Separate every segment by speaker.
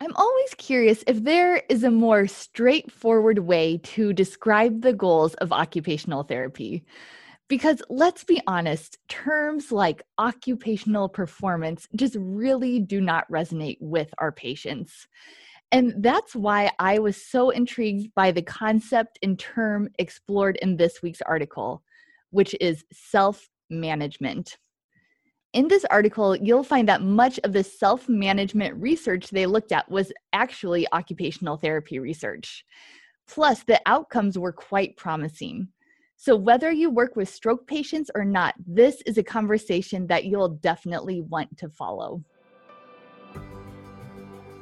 Speaker 1: I'm always curious if there is a more straightforward way to describe the goals of occupational therapy. Because let's be honest, terms like occupational performance just really do not resonate with our patients. And that's why I was so intrigued by the concept and term explored in this week's article, which is self management. In this article, you'll find that much of the self management research they looked at was actually occupational therapy research. Plus, the outcomes were quite promising. So, whether you work with stroke patients or not, this is a conversation that you'll definitely want to follow.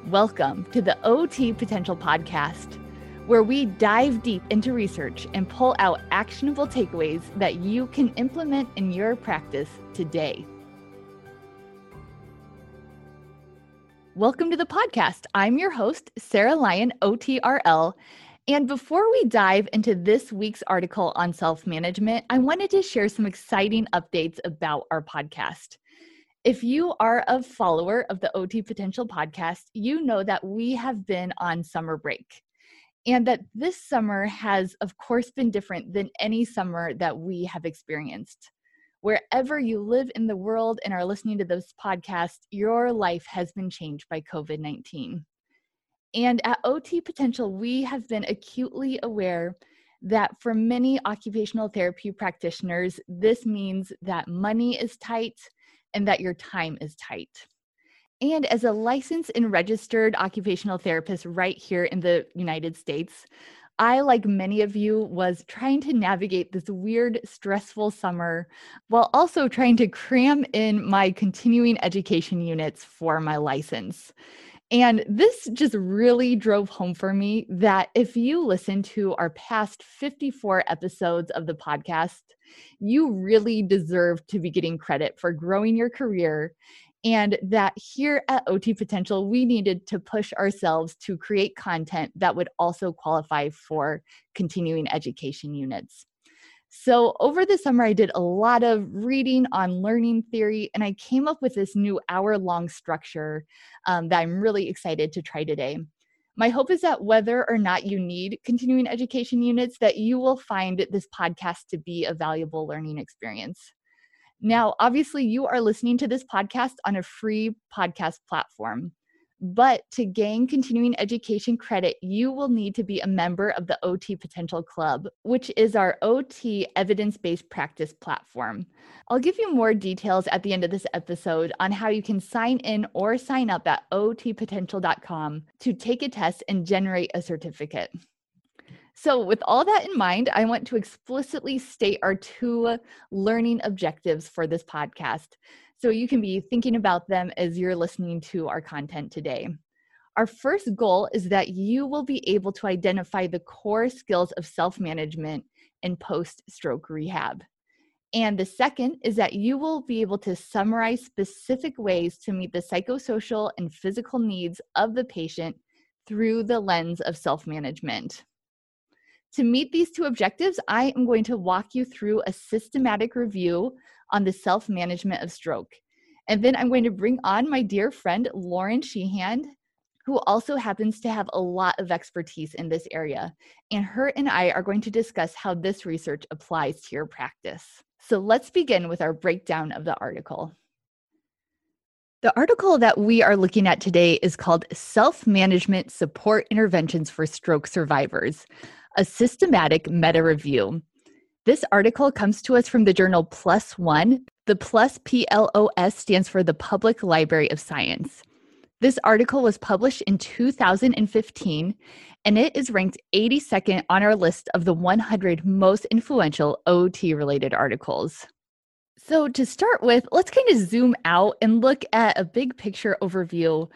Speaker 1: Welcome to the OT Potential Podcast, where we dive deep into research and pull out actionable takeaways that you can implement in your practice today. Welcome to the podcast. I'm your host, Sarah Lyon, OTRL. And before we dive into this week's article on self management, I wanted to share some exciting updates about our podcast. If you are a follower of the OT Potential podcast, you know that we have been on summer break. And that this summer has, of course, been different than any summer that we have experienced wherever you live in the world and are listening to this podcast, your life has been changed by COVID 19. And at OT Potential, we have been acutely aware that for many occupational therapy practitioners, this means that money is tight and that your time is tight. And as a licensed and registered occupational therapist right here in the United States, I, like many of you, was trying to navigate this weird, stressful summer while also trying to cram in my continuing education units for my license. And this just really drove home for me that if you listen to our past 54 episodes of the podcast, you really deserve to be getting credit for growing your career and that here at OT Potential, we needed to push ourselves to create content that would also qualify for continuing education units. So, over the summer, I did a lot of reading on learning theory, and I came up with this new hour long structure um, that I'm really excited to try today. My hope is that whether or not you need continuing education units, that you will find this podcast to be a valuable learning experience. Now, obviously, you are listening to this podcast on a free podcast platform. But to gain continuing education credit, you will need to be a member of the OT Potential Club, which is our OT evidence based practice platform. I'll give you more details at the end of this episode on how you can sign in or sign up at otpotential.com to take a test and generate a certificate. So, with all that in mind, I want to explicitly state our two learning objectives for this podcast. So, you can be thinking about them as you're listening to our content today. Our first goal is that you will be able to identify the core skills of self management in post stroke rehab. And the second is that you will be able to summarize specific ways to meet the psychosocial and physical needs of the patient through the lens of self management. To meet these two objectives, I am going to walk you through a systematic review on the self management of stroke. And then I'm going to bring on my dear friend, Lauren Sheehan, who also happens to have a lot of expertise in this area. And her and I are going to discuss how this research applies to your practice. So let's begin with our breakdown of the article. The article that we are looking at today is called Self Management Support Interventions for Stroke Survivors a systematic meta review. This article comes to us from the journal One. The PLOS PLOS stands for the Public Library of Science. This article was published in 2015 and it is ranked 82nd on our list of the 100 most influential OT related articles. So, to start with, let's kind of zoom out and look at a big picture overview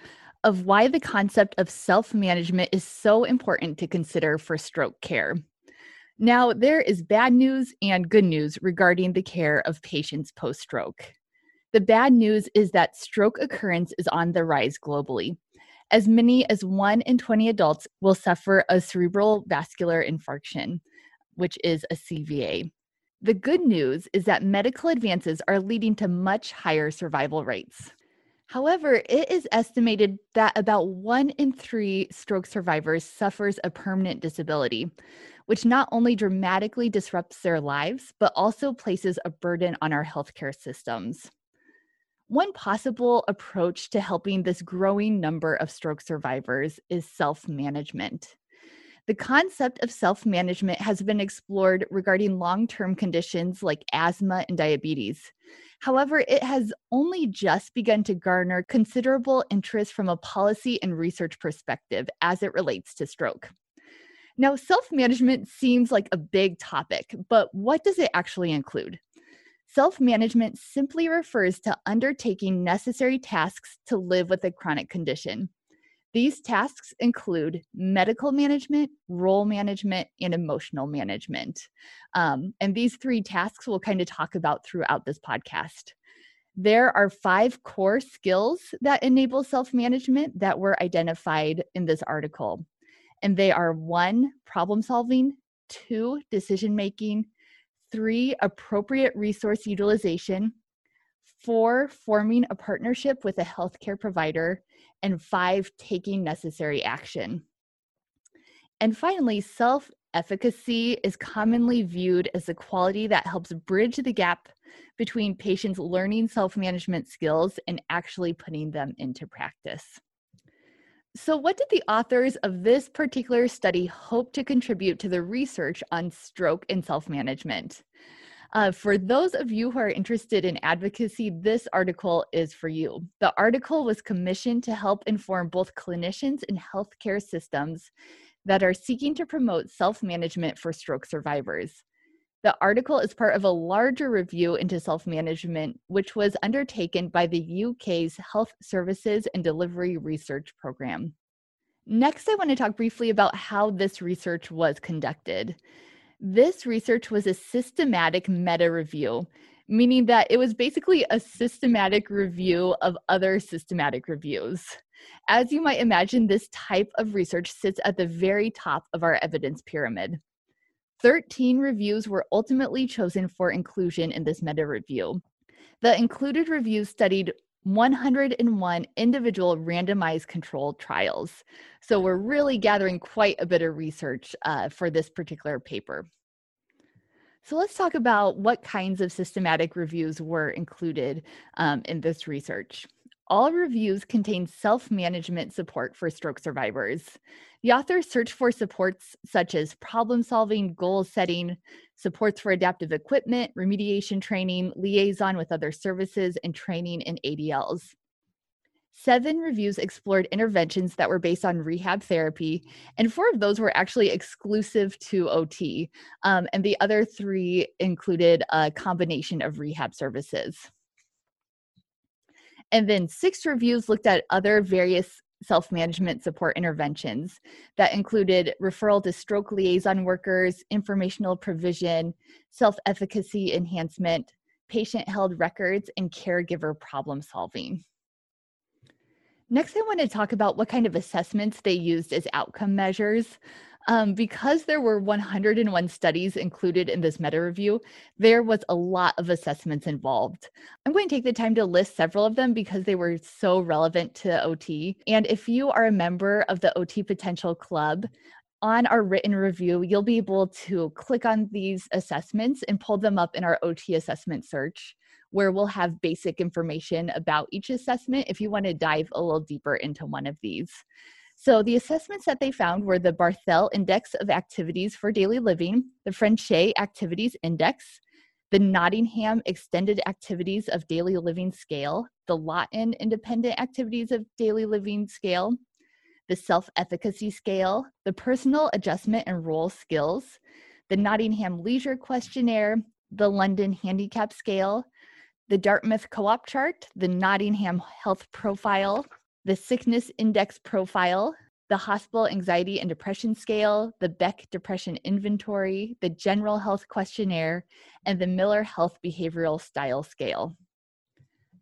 Speaker 1: of why the concept of self management is so important to consider for stroke care. Now, there is bad news and good news regarding the care of patients post stroke. The bad news is that stroke occurrence is on the rise globally. As many as 1 in 20 adults will suffer a cerebral vascular infarction, which is a CVA. The good news is that medical advances are leading to much higher survival rates. However, it is estimated that about one in three stroke survivors suffers a permanent disability, which not only dramatically disrupts their lives, but also places a burden on our healthcare systems. One possible approach to helping this growing number of stroke survivors is self management. The concept of self management has been explored regarding long term conditions like asthma and diabetes. However, it has only just begun to garner considerable interest from a policy and research perspective as it relates to stroke. Now, self management seems like a big topic, but what does it actually include? Self management simply refers to undertaking necessary tasks to live with a chronic condition. These tasks include medical management, role management, and emotional management. Um, and these three tasks we'll kind of talk about throughout this podcast. There are five core skills that enable self management that were identified in this article. And they are one, problem solving, two, decision making, three, appropriate resource utilization, four, forming a partnership with a healthcare provider, and five, taking necessary action. And finally, self efficacy is commonly viewed as the quality that helps bridge the gap between patients learning self management skills and actually putting them into practice. So, what did the authors of this particular study hope to contribute to the research on stroke and self management? Uh, for those of you who are interested in advocacy, this article is for you. The article was commissioned to help inform both clinicians and healthcare systems that are seeking to promote self management for stroke survivors. The article is part of a larger review into self management, which was undertaken by the UK's Health Services and Delivery Research Program. Next, I want to talk briefly about how this research was conducted. This research was a systematic meta review, meaning that it was basically a systematic review of other systematic reviews. As you might imagine, this type of research sits at the very top of our evidence pyramid. 13 reviews were ultimately chosen for inclusion in this meta review. The included reviews studied 101 individual randomized controlled trials. So we're really gathering quite a bit of research uh, for this particular paper. So let's talk about what kinds of systematic reviews were included um, in this research. All reviews contain self management support for stroke survivors. The authors search for supports such as problem solving, goal setting, supports for adaptive equipment, remediation training, liaison with other services, and training in ADLs. Seven reviews explored interventions that were based on rehab therapy, and four of those were actually exclusive to OT. Um, and the other three included a combination of rehab services. And then six reviews looked at other various self management support interventions that included referral to stroke liaison workers, informational provision, self efficacy enhancement, patient held records, and caregiver problem solving. Next, I want to talk about what kind of assessments they used as outcome measures. Um, because there were 101 studies included in this meta review, there was a lot of assessments involved. I'm going to take the time to list several of them because they were so relevant to OT. And if you are a member of the OT Potential Club, on our written review, you'll be able to click on these assessments and pull them up in our OT assessment search, where we'll have basic information about each assessment if you want to dive a little deeper into one of these. So the assessments that they found were the Barthel Index of Activities for Daily Living, the Frenchay Activities Index, the Nottingham Extended Activities of Daily Living Scale, the Lawton Independent Activities of Daily Living Scale, the Self Efficacy Scale, the Personal Adjustment and Role Skills, the Nottingham Leisure Questionnaire, the London Handicap Scale, the Dartmouth Co op Chart, the Nottingham Health Profile, the Sickness Index Profile, the Hospital Anxiety and Depression Scale, the Beck Depression Inventory, the General Health Questionnaire, and the Miller Health Behavioral Style Scale.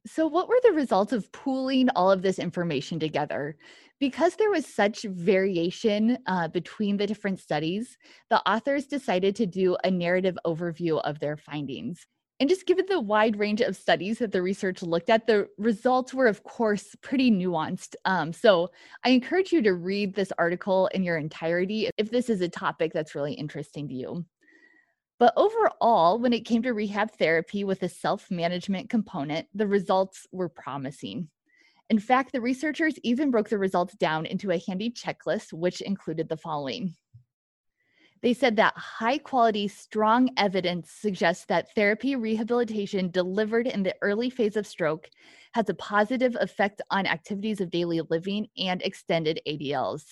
Speaker 1: So, what were the results of pooling all of this information together? Because there was such variation uh, between the different studies, the authors decided to do a narrative overview of their findings. And just given the wide range of studies that the research looked at, the results were, of course, pretty nuanced. Um, so I encourage you to read this article in your entirety if this is a topic that's really interesting to you. But overall, when it came to rehab therapy with a self management component, the results were promising. In fact, the researchers even broke the results down into a handy checklist, which included the following they said that high quality, strong evidence suggests that therapy rehabilitation delivered in the early phase of stroke has a positive effect on activities of daily living and extended ADLs.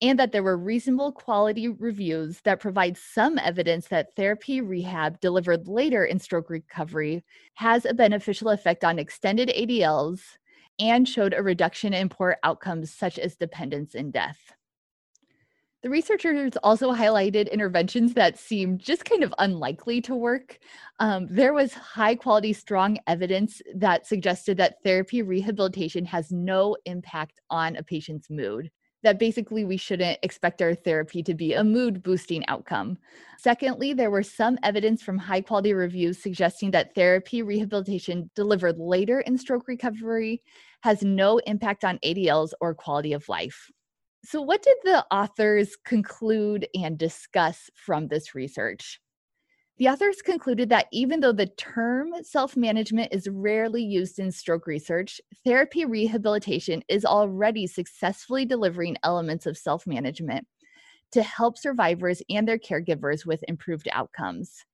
Speaker 1: And that there were reasonable quality reviews that provide some evidence that therapy rehab delivered later in stroke recovery has a beneficial effect on extended ADLs and showed a reduction in poor outcomes such as dependence and death. The researchers also highlighted interventions that seemed just kind of unlikely to work. Um, there was high quality, strong evidence that suggested that therapy rehabilitation has no impact on a patient's mood. That basically we shouldn't expect our therapy to be a mood boosting outcome. Secondly, there were some evidence from high quality reviews suggesting that therapy rehabilitation delivered later in stroke recovery has no impact on ADLs or quality of life. So, what did the authors conclude and discuss from this research? The authors concluded that even though the term self management is rarely used in stroke research, therapy rehabilitation is already successfully delivering elements of self management to help survivors and their caregivers with improved outcomes.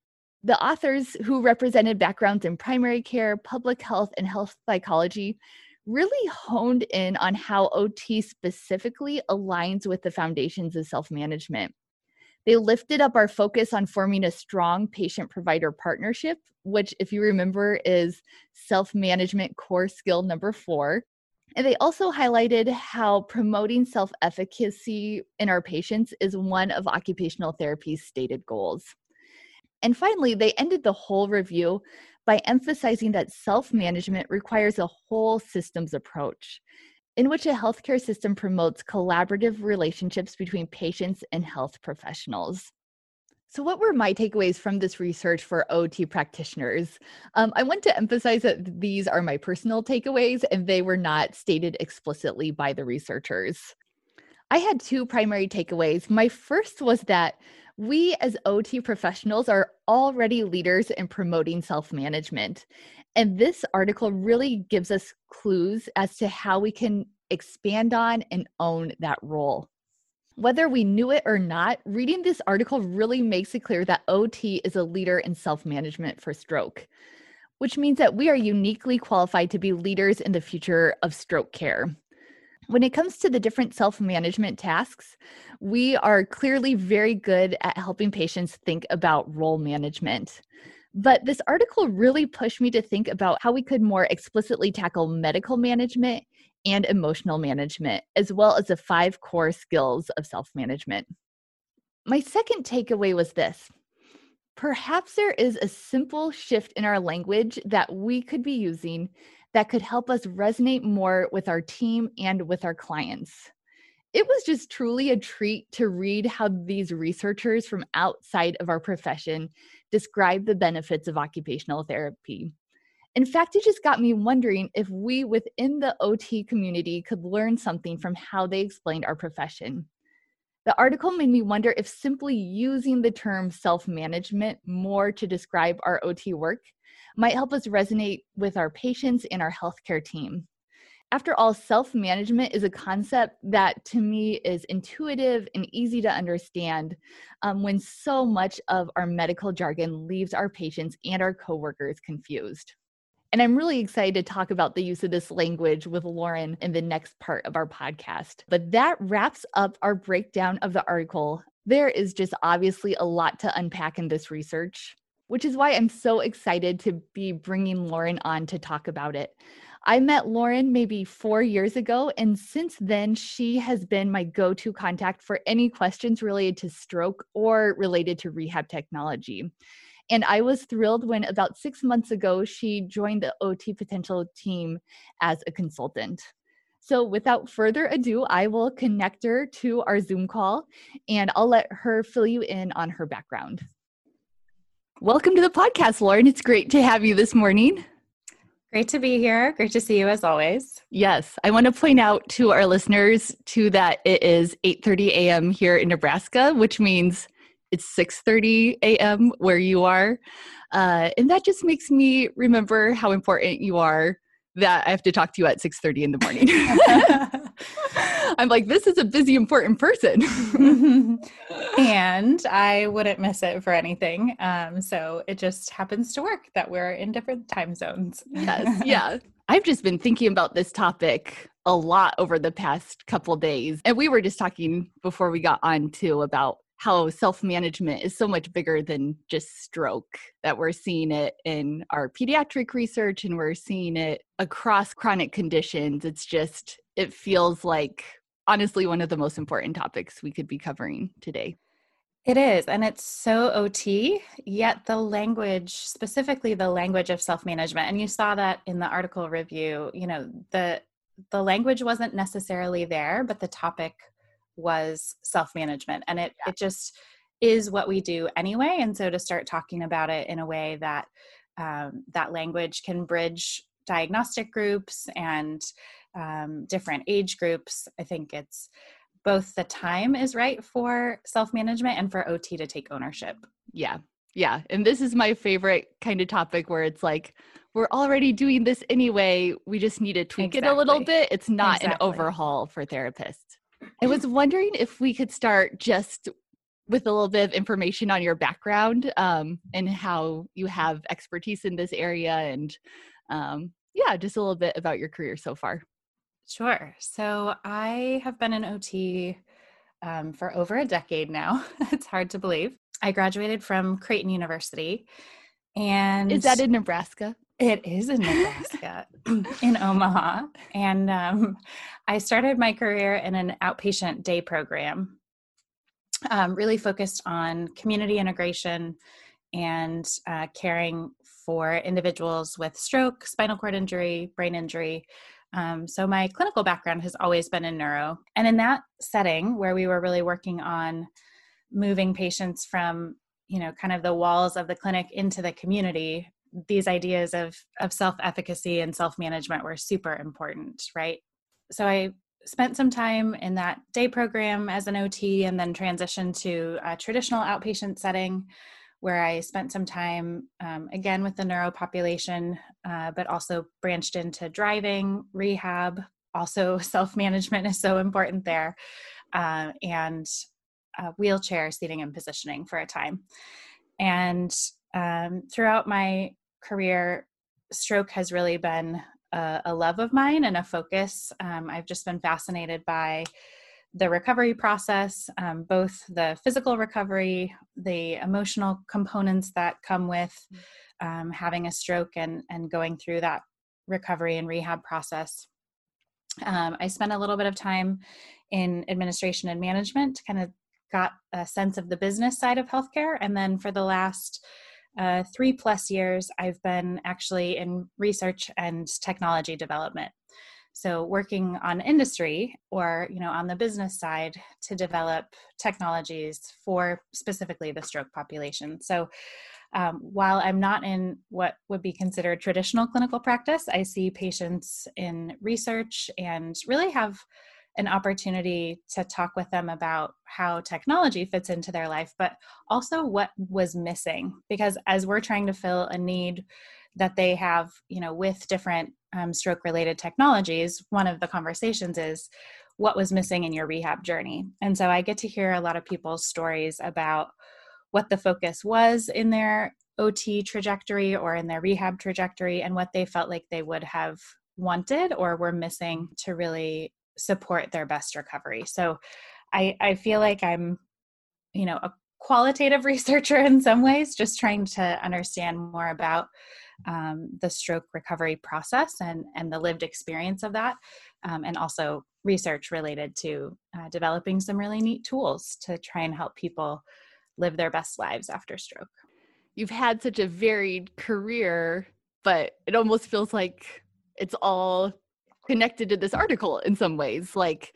Speaker 1: The authors, who represented backgrounds in primary care, public health, and health psychology, really honed in on how OT specifically aligns with the foundations of self management. They lifted up our focus on forming a strong patient provider partnership, which, if you remember, is self management core skill number four. And they also highlighted how promoting self efficacy in our patients is one of occupational therapy's stated goals. And finally, they ended the whole review by emphasizing that self management requires a whole systems approach in which a healthcare system promotes collaborative relationships between patients and health professionals. So, what were my takeaways from this research for OT practitioners? Um, I want to emphasize that these are my personal takeaways and they were not stated explicitly by the researchers. I had two primary takeaways. My first was that we as OT professionals are already leaders in promoting self management. And this article really gives us clues as to how we can expand on and own that role. Whether we knew it or not, reading this article really makes it clear that OT is a leader in self management for stroke, which means that we are uniquely qualified to be leaders in the future of stroke care. When it comes to the different self management tasks, we are clearly very good at helping patients think about role management. But this article really pushed me to think about how we could more explicitly tackle medical management and emotional management, as well as the five core skills of self management. My second takeaway was this perhaps there is a simple shift in our language that we could be using that could help us resonate more with our team and with our clients. It was just truly a treat to read how these researchers from outside of our profession describe the benefits of occupational therapy. In fact, it just got me wondering if we within the OT community could learn something from how they explained our profession. The article made me wonder if simply using the term self management more to describe our OT work might help us resonate with our patients and our healthcare team. After all, self management is a concept that to me is intuitive and easy to understand um, when so much of our medical jargon leaves our patients and our coworkers confused. And I'm really excited to talk about the use of this language with Lauren in the next part of our podcast. But that wraps up our breakdown of the article. There is just obviously a lot to unpack in this research which is why I'm so excited to be bringing Lauren on to talk about it. I met Lauren maybe four years ago, and since then, she has been my go to contact for any questions related to stroke or related to rehab technology. And I was thrilled when about six months ago, she joined the OT Potential team as a consultant. So, without further ado, I will connect her to our Zoom call and I'll let her fill you in on her background. Welcome to the podcast, Lauren. It's great to have you this morning.
Speaker 2: Great to be here. Great to see you as always.
Speaker 1: Yes, I want to point out to our listeners too that it is 8:30 a.m. here in Nebraska, which means it's 6:30 a.m. where you are, uh, and that just makes me remember how important you are. That I have to talk to you at 6:30 in the morning. I'm like, this is a busy, important person.
Speaker 2: and I wouldn't miss it for anything. Um, so it just happens to work that we're in different time zones.
Speaker 1: yes, yeah. I've just been thinking about this topic a lot over the past couple days. And we were just talking before we got on too about how self management is so much bigger than just stroke, that we're seeing it in our pediatric research and we're seeing it across chronic conditions. It's just, it feels like honestly one of the most important topics we could be covering today.
Speaker 2: It is, and it's so OT, yet the language, specifically the language of self-management, and you saw that in the article review, you know, the the language wasn't necessarily there, but the topic was self-management. And it yeah. it just is what we do anyway. And so to start talking about it in a way that um, that language can bridge diagnostic groups and um, different age groups. I think it's both the time is right for self management and for OT to take ownership.
Speaker 1: Yeah. Yeah. And this is my favorite kind of topic where it's like, we're already doing this anyway. We just need to tweak exactly. it a little bit. It's not exactly. an overhaul for therapists. I was wondering if we could start just with a little bit of information on your background um, and how you have expertise in this area and um, yeah, just a little bit about your career so far.
Speaker 2: Sure. So I have been an OT um, for over a decade now. it's hard to believe. I graduated from Creighton University. And
Speaker 1: is that in Nebraska?
Speaker 2: It is in Nebraska, in Omaha. And um, I started my career in an outpatient day program, um, really focused on community integration and uh, caring for individuals with stroke, spinal cord injury, brain injury, um, so my clinical background has always been in neuro. And in that setting where we were really working on moving patients from, you know, kind of the walls of the clinic into the community, these ideas of, of self-efficacy and self-management were super important, right? So I spent some time in that day program as an OT and then transitioned to a traditional outpatient setting where I spent some time um, again with the neuro population, uh, but also branched into driving, rehab. Also, self management is so important there, uh, and uh, wheelchair seating and positioning for a time. And um, throughout my career, stroke has really been a, a love of mine and a focus. Um, I've just been fascinated by the recovery process, um, both the physical recovery, the emotional components that come with mm. um, having a stroke and, and going through that recovery and rehab process. Um, I spent a little bit of time in administration and management, kind of got a sense of the business side of healthcare. And then for the last uh, three plus years, I've been actually in research and technology development. So working on industry or you know on the business side to develop technologies for specifically the stroke population. So um, while i'm not in what would be considered traditional clinical practice i see patients in research and really have an opportunity to talk with them about how technology fits into their life but also what was missing. Because as we're trying to fill a need that they have you know with different um, stroke related technologies one of the conversations is what was missing in your rehab journey? And so i get to hear a lot of people's stories about what the focus was in their ot trajectory or in their rehab trajectory and what they felt like they would have wanted or were missing to really support their best recovery so i i feel like i'm you know a qualitative researcher in some ways just trying to understand more about um, the stroke recovery process and, and the lived experience of that, um, and also research related to uh, developing some really neat tools to try and help people live their best lives after stroke.
Speaker 1: You've had such a varied career, but it almost feels like it's all connected to this article in some ways. Like,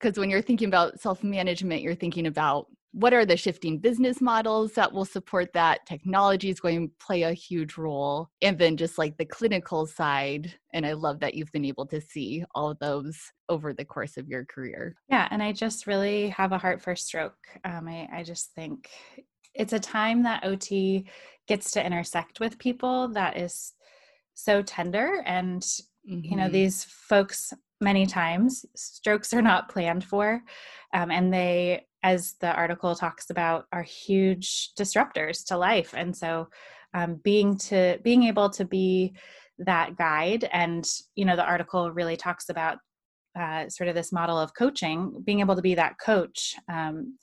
Speaker 1: because when you're thinking about self management, you're thinking about what are the shifting business models that will support that technology is going to play a huge role and then just like the clinical side and i love that you've been able to see all of those over the course of your career
Speaker 2: yeah and i just really have a heart for stroke um, I, I just think it's a time that ot gets to intersect with people that is so tender and mm-hmm. you know mm-hmm. these folks many times strokes are not planned for um, and they as the article talks about are huge disruptors to life and so um, being to being able to be that guide and you know the article really talks about uh, sort of this model of coaching being able to be that coach um,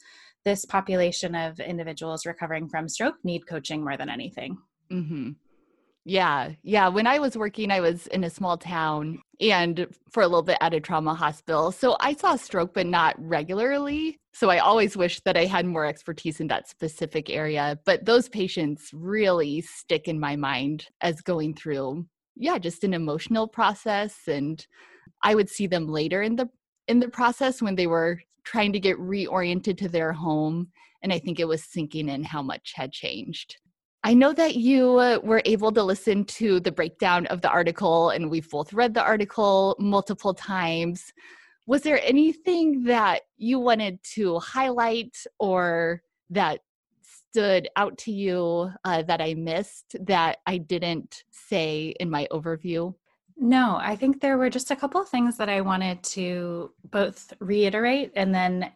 Speaker 2: this population of individuals recovering from stroke need coaching more than anything
Speaker 1: mm-hmm. Yeah. Yeah. When I was working, I was in a small town and for a little bit at a trauma hospital. So I saw stroke, but not regularly. So I always wish that I had more expertise in that specific area. But those patients really stick in my mind as going through, yeah, just an emotional process. And I would see them later in the in the process when they were trying to get reoriented to their home. And I think it was sinking in how much had changed. I know that you uh, were able to listen to the breakdown of the article, and we've both read the article multiple times. Was there anything that you wanted to highlight or that stood out to you uh, that I missed that I didn't say in my overview?
Speaker 2: No, I think there were just a couple of things that I wanted to both reiterate and then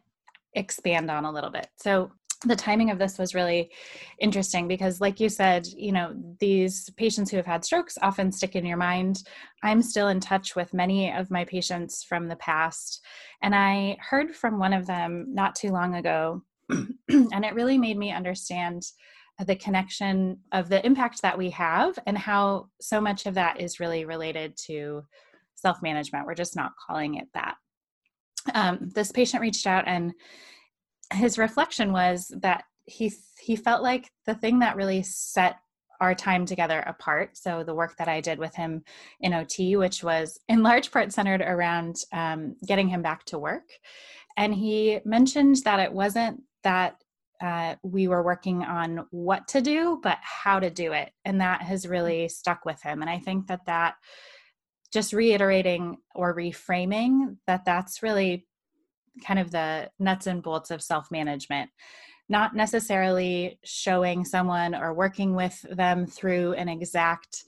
Speaker 2: expand on a little bit. So, the timing of this was really interesting because like you said you know these patients who have had strokes often stick in your mind. I'm still in touch with many of my patients from the past and i heard from one of them not too long ago and it really made me understand the connection of the impact that we have and how so much of that is really related to self management we're just not calling it that. Um, this patient reached out and his reflection was that he he felt like the thing that really set our time together apart. So the work that I did with him in OT, which was in large part centered around um, getting him back to work, and he mentioned that it wasn't that uh, we were working on what to do, but how to do it, and that has really stuck with him. And I think that that just reiterating or reframing that that's really kind of the nuts and bolts of self management not necessarily showing someone or working with them through an exact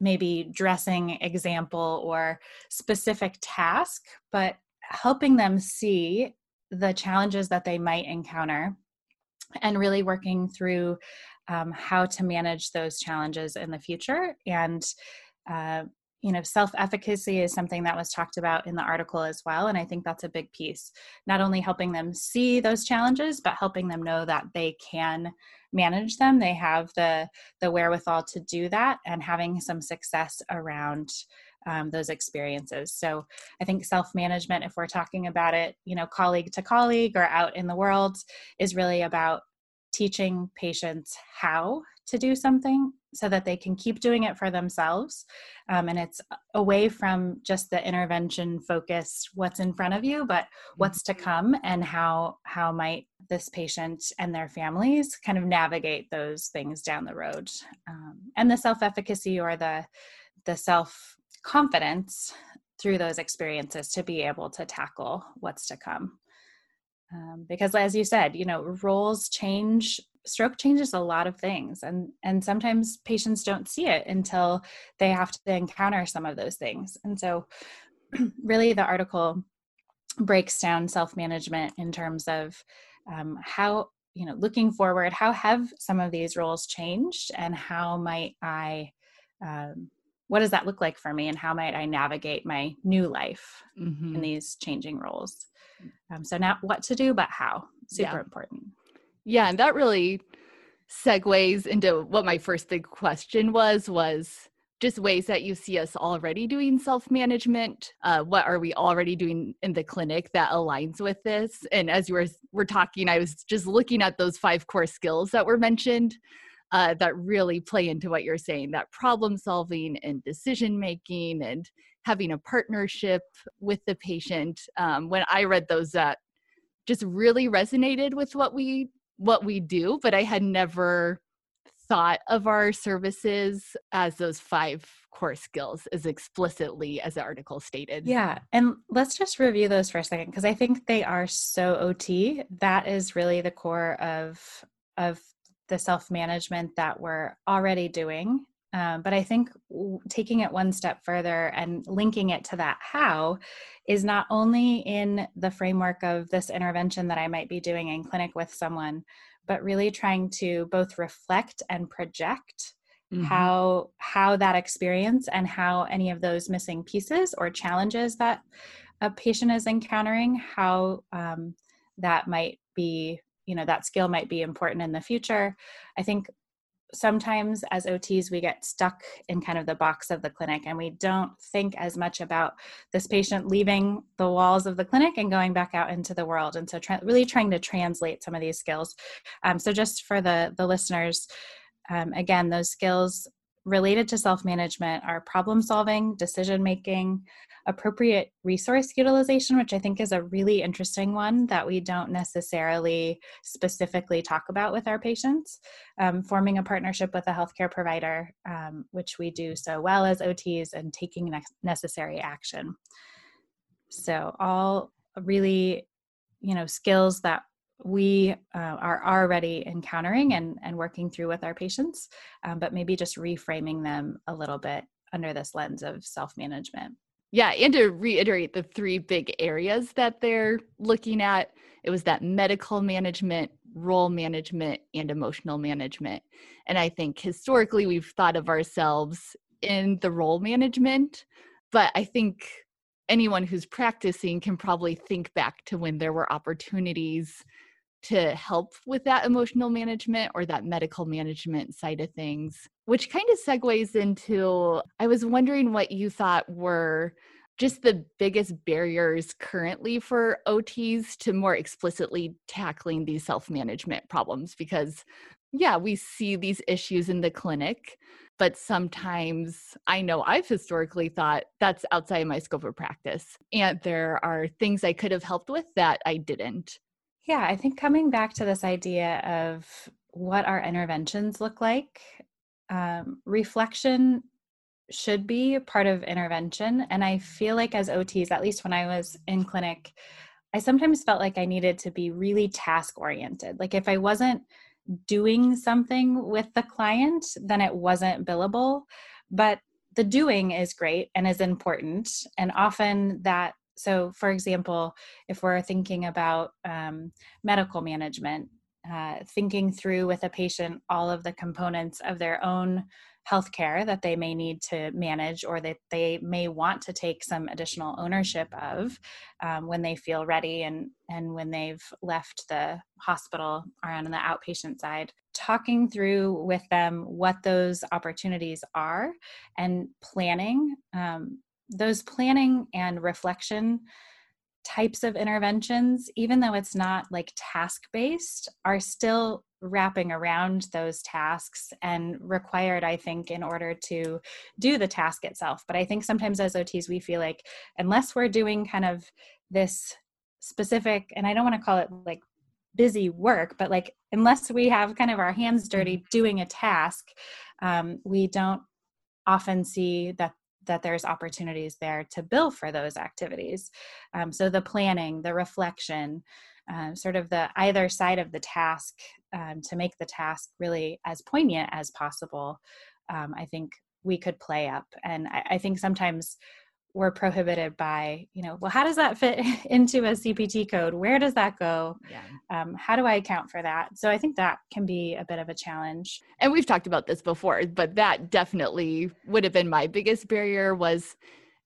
Speaker 2: maybe dressing example or specific task but helping them see the challenges that they might encounter and really working through um, how to manage those challenges in the future and uh, you know self-efficacy is something that was talked about in the article as well and i think that's a big piece. Not only helping them see those challenges but helping them know that they can manage them they have the the wherewithal to do that and having some success around um, those experiences. So i think self-management if we're talking about it you know colleague to colleague or out in the world is really about teaching patients how to do something so that they can keep doing it for themselves. Um, and it's away from just the intervention focused what's in front of you, but what's to come and how how might this patient and their families kind of navigate those things down the road. Um, and the self efficacy or the the self confidence through those experiences to be able to tackle what's to come. Um, because as you said you know roles change stroke changes a lot of things and and sometimes patients don't see it until they have to encounter some of those things and so really the article breaks down self-management in terms of um, how you know looking forward how have some of these roles changed and how might i um, what does that look like for me and how might i navigate my new life mm-hmm. in these changing roles um, so now what to do but how super yeah. important
Speaker 1: yeah, and that really segues into what my first big question was was just ways that you see us already doing self-management uh, what are we already doing in the clinic that aligns with this? And as you were, were talking i was just looking at those five core skills that were mentioned uh, that really play into what you're saying that problem solving and decision making and having a partnership with the patient. Um, when i read those that just really resonated with what we what we do, but I had never thought of our services as those five core skills as explicitly as the article stated.
Speaker 2: Yeah. And let's just review those for a second because I think they are so OT. That is really the core of of the self-management that we're already doing. Um, but I think w- taking it one step further and linking it to that how is not only in the framework of this intervention that I might be doing in clinic with someone, but really trying to both reflect and project mm-hmm. how how that experience and how any of those missing pieces or challenges that a patient is encountering how um, that might be you know that skill might be important in the future i think sometimes as OTs, we get stuck in kind of the box of the clinic and we don't think as much about this patient leaving the walls of the clinic and going back out into the world. And so, tra- really trying to translate some of these skills. Um, so, just for the, the listeners, um, again, those skills related to self management are problem solving, decision making, appropriate resource utilization, which I think is a really interesting one that we don't necessarily specifically talk about with our patients. Um, forming a partnership with a healthcare provider, um, which we do so well as OTs, and taking ne- necessary action. So, all really, you know, skills that we uh, are already encountering and, and working through with our patients, um, but maybe just reframing them a little bit under this lens of self management.
Speaker 1: Yeah, and to reiterate the three big areas that they're looking at, it was that medical management, role management, and emotional management. And I think historically we've thought of ourselves in the role management, but I think anyone who's practicing can probably think back to when there were opportunities to help with that emotional management or that medical management side of things, which kind of segues into I was wondering what you thought were just the biggest barriers currently for OTs to more explicitly tackling these self management problems because, yeah, we see these issues in the clinic, but sometimes I know I've historically thought that's outside my scope of practice. And there are things I could have helped with that I didn't.
Speaker 2: Yeah, I think coming back to this idea of what our interventions look like, um, reflection should be part of intervention. And I feel like as OTs, at least when I was in clinic, I sometimes felt like I needed to be really task oriented. Like if I wasn't doing something with the client, then it wasn't billable. But the doing is great and is important. And often that so for example if we're thinking about um, medical management uh, thinking through with a patient all of the components of their own healthcare that they may need to manage or that they may want to take some additional ownership of um, when they feel ready and and when they've left the hospital or on the outpatient side talking through with them what those opportunities are and planning um, those planning and reflection types of interventions, even though it's not like task based, are still wrapping around those tasks and required, I think, in order to do the task itself. But I think sometimes as OTs, we feel like unless we're doing kind of this specific, and I don't want to call it like busy work, but like unless we have kind of our hands dirty mm-hmm. doing a task, um, we don't often see that that there's opportunities there to bill for those activities. Um, so the planning, the reflection, um, sort of the either side of the task um, to make the task really as poignant as possible, um, I think we could play up. And I, I think sometimes we're prohibited by you know well how does that fit into a cpt code? Where does that go? Yeah. um, how do i account for that? So i think that can be a bit of a challenge.
Speaker 1: And we've talked about this before but that definitely would have been my biggest barrier was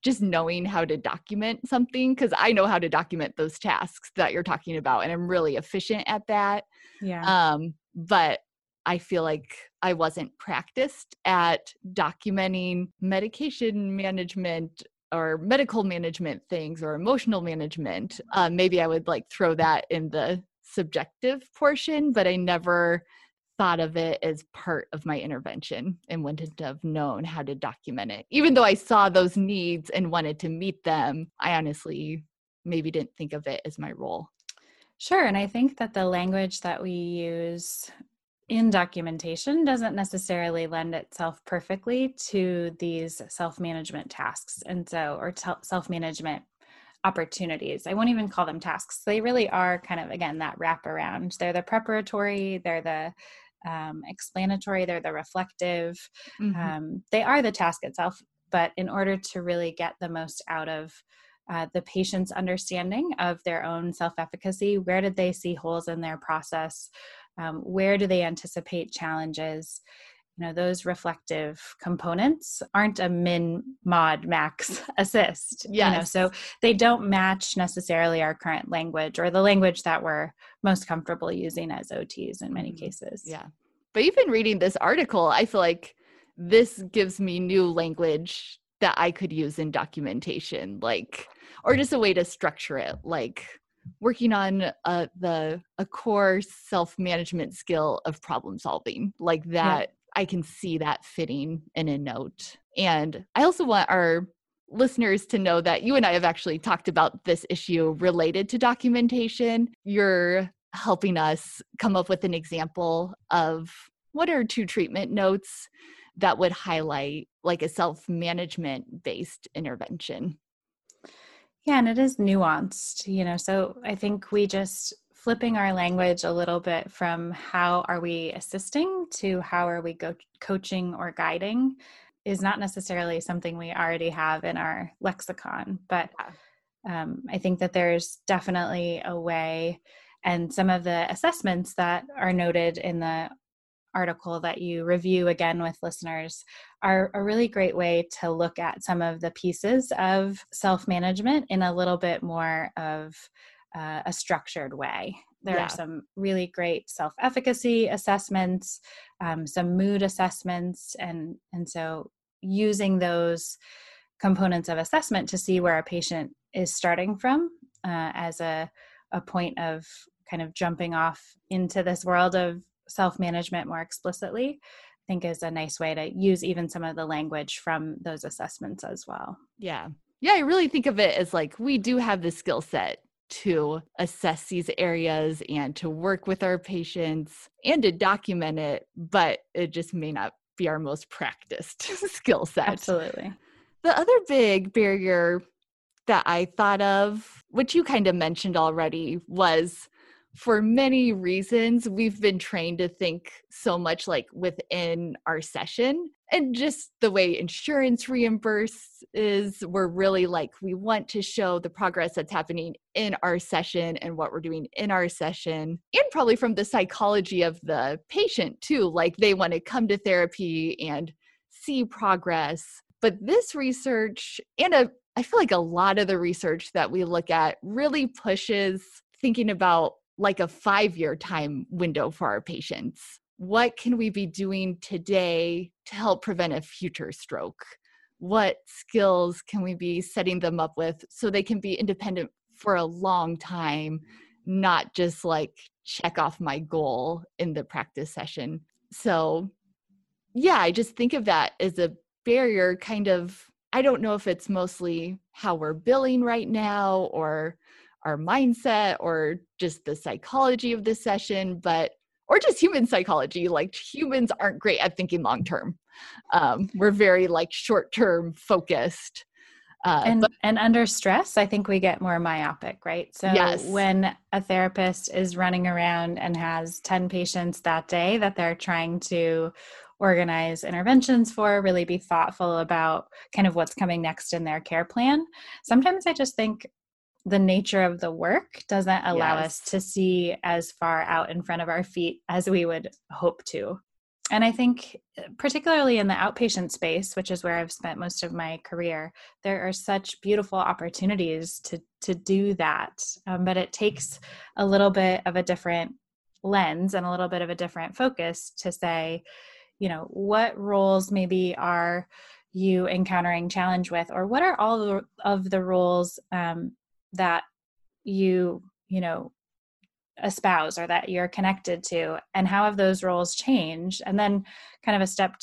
Speaker 1: just knowing how to document something because i know how to document those tasks that you're talking about and i'm really efficient at that. Yeah. Um but I feel like I wasn't practiced at documenting medication management or medical management things or emotional management uh, maybe i would like throw that in the subjective portion but i never thought of it as part of my intervention and wouldn't have known how to document it even though i saw those needs and wanted to meet them i honestly maybe didn't think of it as my role
Speaker 2: Sure. And I think that the language that we use in documentation doesn't necessarily lend itself perfectly to these self management tasks. And so, or t- self management opportunities. I won't even call them tasks. They really are kind of, again, that wraparound. They're the preparatory, they're the um, explanatory, they're the reflective. Mm-hmm. Um, they are the task itself. But in order to really get the most out of uh, the patient's understanding of their own self efficacy, where did they see holes in their process? Um, where do they anticipate challenges? you know those reflective components aren't a min mod max assist yes. you know so they don't match necessarily our current language or the language that we're most comfortable using as ots in many mm-hmm. cases
Speaker 1: yeah but even reading this article i feel like this gives me new language that i could use in documentation like or just a way to structure it like working on uh, the a core self management skill of problem solving like that I can see that fitting in a note. And I also want our listeners to know that you and I have actually talked about this issue related to documentation. You're helping us come up with an example of what are two treatment notes that would highlight like a self management based intervention.
Speaker 2: Yeah, and it is nuanced, you know. So I think we just flipping our language a little bit from how are we assisting to how are we go- coaching or guiding is not necessarily something we already have in our lexicon but um, i think that there's definitely a way and some of the assessments that are noted in the article that you review again with listeners are a really great way to look at some of the pieces of self management in a little bit more of uh, a structured way. There yeah. are some really great self efficacy assessments, um, some mood assessments, and and so using those components of assessment to see where a patient is starting from uh, as a a point of kind of jumping off into this world of self management more explicitly. I think is a nice way to use even some of the language from those assessments as well.
Speaker 1: Yeah. Yeah, I really think of it as like we do have the skill set to assess these areas and to work with our patients and to document it, but it just may not be our most practiced skill set.
Speaker 2: Absolutely.
Speaker 1: The other big barrier that I thought of, which you kind of mentioned already, was for many reasons, we've been trained to think so much like within our session and just the way insurance reimburse is we're really like we want to show the progress that's happening in our session and what we're doing in our session and probably from the psychology of the patient too like they want to come to therapy and see progress. But this research and a I feel like a lot of the research that we look at really pushes thinking about like a five year time window for our patients. What can we be doing today to help prevent a future stroke? What skills can we be setting them up with so they can be independent for a long time, not just like check off my goal in the practice session? So, yeah, I just think of that as a barrier kind of. I don't know if it's mostly how we're billing right now or our mindset or just the psychology of the session, but or just human psychology. Like humans aren't great at thinking long term. Um, we're very like short term focused.
Speaker 2: Uh, and but, and under stress, I think we get more myopic, right? So yes. when a therapist is running around and has ten patients that day that they're trying to organize interventions for, really be thoughtful about kind of what's coming next in their care plan. Sometimes I just think the nature of the work doesn't allow yes. us to see as far out in front of our feet as we would hope to. And I think, uh, particularly in the outpatient space, which is where I've spent most of my career, there are such beautiful opportunities to to do that. Um, but it takes a little bit of a different lens and a little bit of a different focus to say, you know, what roles maybe are you encountering challenge with, or what are all of the roles um, that you you know espouse or that you're connected to and how have those roles changed? And then kind of a step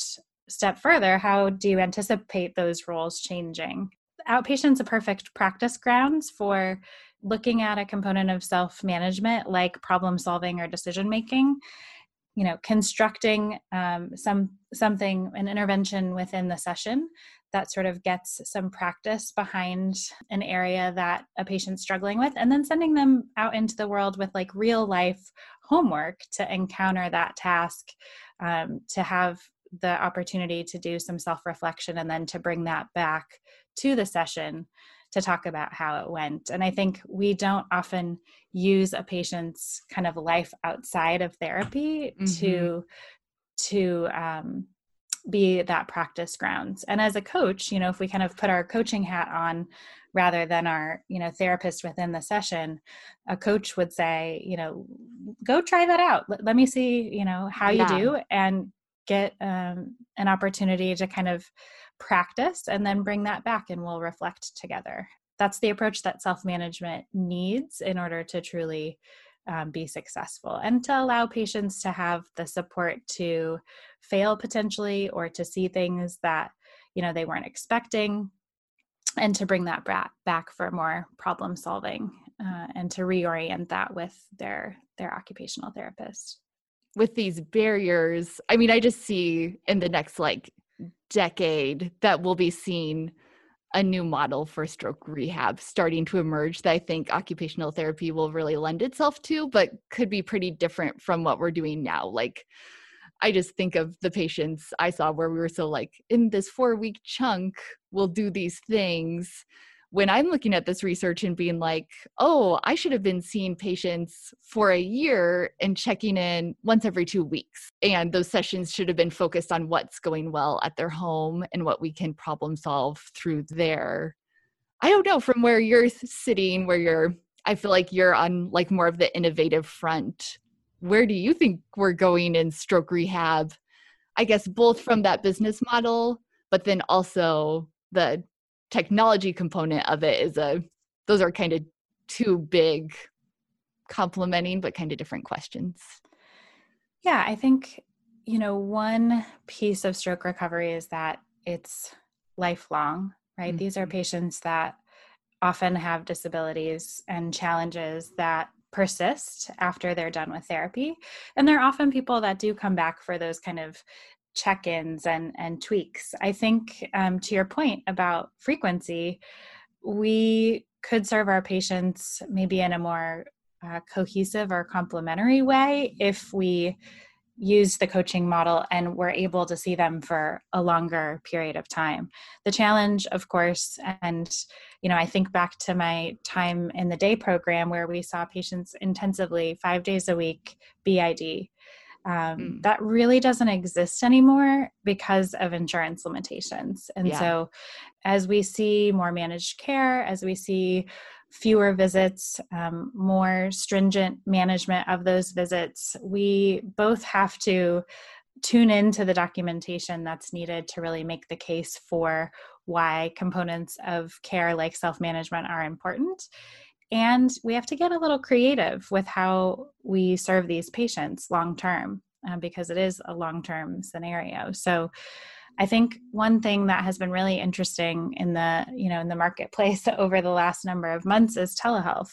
Speaker 2: step further how do you anticipate those roles changing? Outpatient's a perfect practice grounds for looking at a component of self management like problem solving or decision making. You know constructing um, some something an intervention within the session that sort of gets some practice behind an area that a patient's struggling with and then sending them out into the world with like real life homework to encounter that task um, to have the opportunity to do some self reflection and then to bring that back to the session to talk about how it went. And I think we don't often use a patient's kind of life outside of therapy mm-hmm. to to um, be that practice grounds. And as a coach, you know, if we kind of put our coaching hat on rather than our, you know, therapist within the session, a coach would say, you know, go try that out. Let, let me see, you know, how you yeah. do and get um, an opportunity to kind of practice and then bring that back and we'll reflect together. That's the approach that self management needs in order to truly um, be successful and to allow patients to have the support to fail potentially or to see things that you know they weren't expecting and to bring that back for more problem solving uh, and to reorient that with their their occupational therapist
Speaker 1: with these barriers i mean i just see in the next like decade that we'll be seeing a new model for stroke rehab starting to emerge that I think occupational therapy will really lend itself to, but could be pretty different from what we're doing now. Like, I just think of the patients I saw where we were so like, in this four week chunk, we'll do these things when I'm looking at this research and being like, oh, I should have been seeing patients for a year and checking in once every two weeks. And those sessions should have been focused on what's going well at their home and what we can problem solve through there. I don't know from where you're sitting, where you're, I feel like you're on like more of the innovative front. Where do you think we're going in stroke rehab? I guess both from that business model, but then also the technology component of it is a those are kind of two big complementing but kind of different questions
Speaker 2: yeah i think you know one piece of stroke recovery is that it's lifelong right mm-hmm. these are mm-hmm. patients that often have disabilities and challenges that persist after they're done with therapy. And there are often people that do come back for those kind of check-ins and and tweaks. I think um, to your point about frequency we could serve our patients maybe in a more uh, cohesive or complementary way if we use the coaching model and we're able to see them for a longer period of time the challenge of course and you know i think back to my time in the day program where we saw patients intensively five days a week bid um, mm. that really doesn't exist anymore because of insurance limitations. And yeah. so, as we see more managed care, as we see fewer visits, um, more stringent management of those visits, we both have to tune into the documentation that's needed to really make the case for why components of care like self management are important and we have to get a little creative with how we serve these patients long term uh, because it is a long term scenario. So, I think one thing that has been really interesting in the you know in the marketplace over the last number of months is telehealth.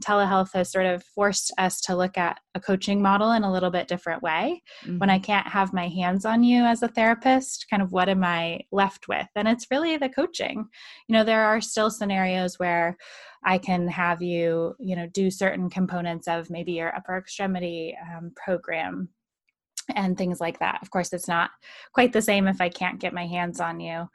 Speaker 2: Telehealth has sort of forced us to look at a coaching model in a little bit different way. Mm-hmm. When I can't have my hands on you as a therapist, kind of what am I left with? And it's really the coaching. You know, there are still scenarios where I can have you, you know, do certain components of maybe your upper extremity um, program and things like that. Of course, it's not quite the same if I can't get my hands on you,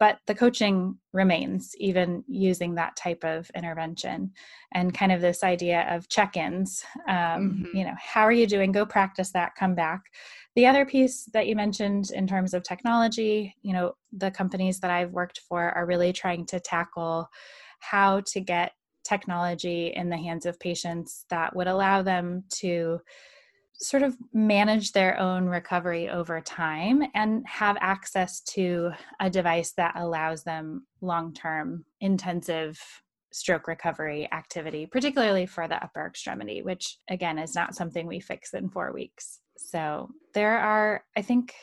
Speaker 2: but the coaching remains even using that type of intervention and kind of this idea of check-ins um, mm-hmm. you know how are you doing go practice that come back the other piece that you mentioned in terms of technology you know the companies that i've worked for are really trying to tackle how to get technology in the hands of patients that would allow them to sort of manage their own recovery over time and have access to a device that allows them long term intensive stroke recovery activity, particularly for the upper extremity, which again is not something we fix in four weeks. So there are, I think,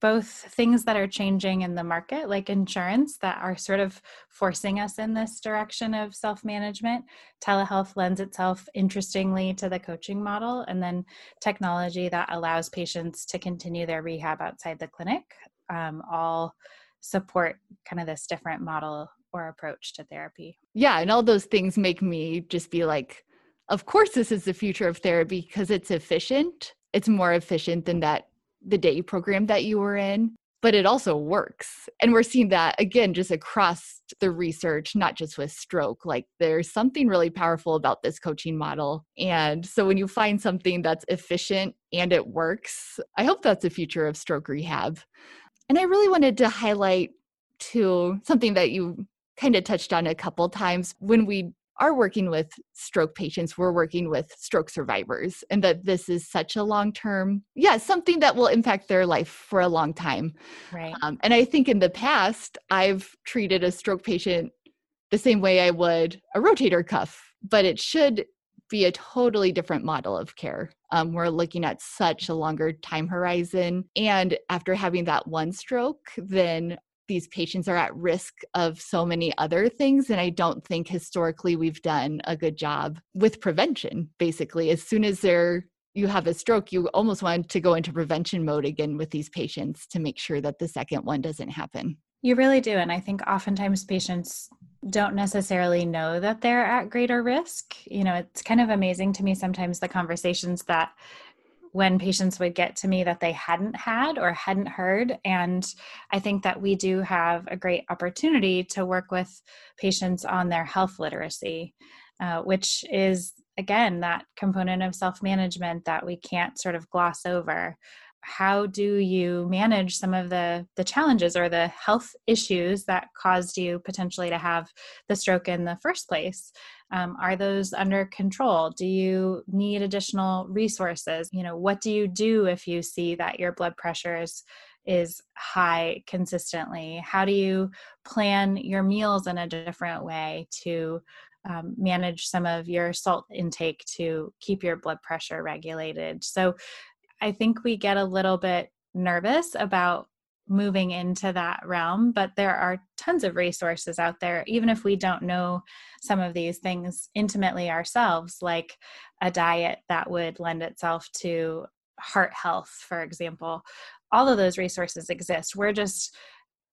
Speaker 2: both things that are changing in the market, like insurance, that are sort of forcing us in this direction of self management. Telehealth lends itself interestingly to the coaching model, and then technology that allows patients to continue their rehab outside the clinic um, all support kind of this different model or approach to therapy.
Speaker 1: Yeah, and all those things make me just be like, of course, this is the future of therapy because it's efficient. It's more efficient than that the day program that you were in, but it also works. And we're seeing that again just across the research, not just with stroke. Like there's something really powerful about this coaching model. And so when you find something that's efficient and it works, I hope that's the future of stroke rehab. And I really wanted to highlight to something that you kind of touched on a couple times when we are working with stroke patients, we're working with stroke survivors, and that this is such a long term, yeah, something that will impact their life for a long time.
Speaker 2: Right.
Speaker 1: Um, and I think in the past, I've treated a stroke patient the same way I would a rotator cuff, but it should be a totally different model of care. Um, we're looking at such a longer time horizon. And after having that one stroke, then these patients are at risk of so many other things. And I don't think historically we've done a good job with prevention. Basically, as soon as they're you have a stroke, you almost want to go into prevention mode again with these patients to make sure that the second one doesn't happen.
Speaker 2: You really do. And I think oftentimes patients don't necessarily know that they're at greater risk. You know, it's kind of amazing to me sometimes the conversations that when patients would get to me that they hadn't had or hadn't heard. And I think that we do have a great opportunity to work with patients on their health literacy, uh, which is, again, that component of self management that we can't sort of gloss over how do you manage some of the the challenges or the health issues that caused you potentially to have the stroke in the first place? Um, are those under control? Do you need additional resources? You know what do you do if you see that your blood pressure is is high consistently? How do you plan your meals in a different way to um, manage some of your salt intake to keep your blood pressure regulated? So I think we get a little bit nervous about moving into that realm, but there are tons of resources out there, even if we don't know some of these things intimately ourselves, like a diet that would lend itself to heart health, for example. All of those resources exist. We're just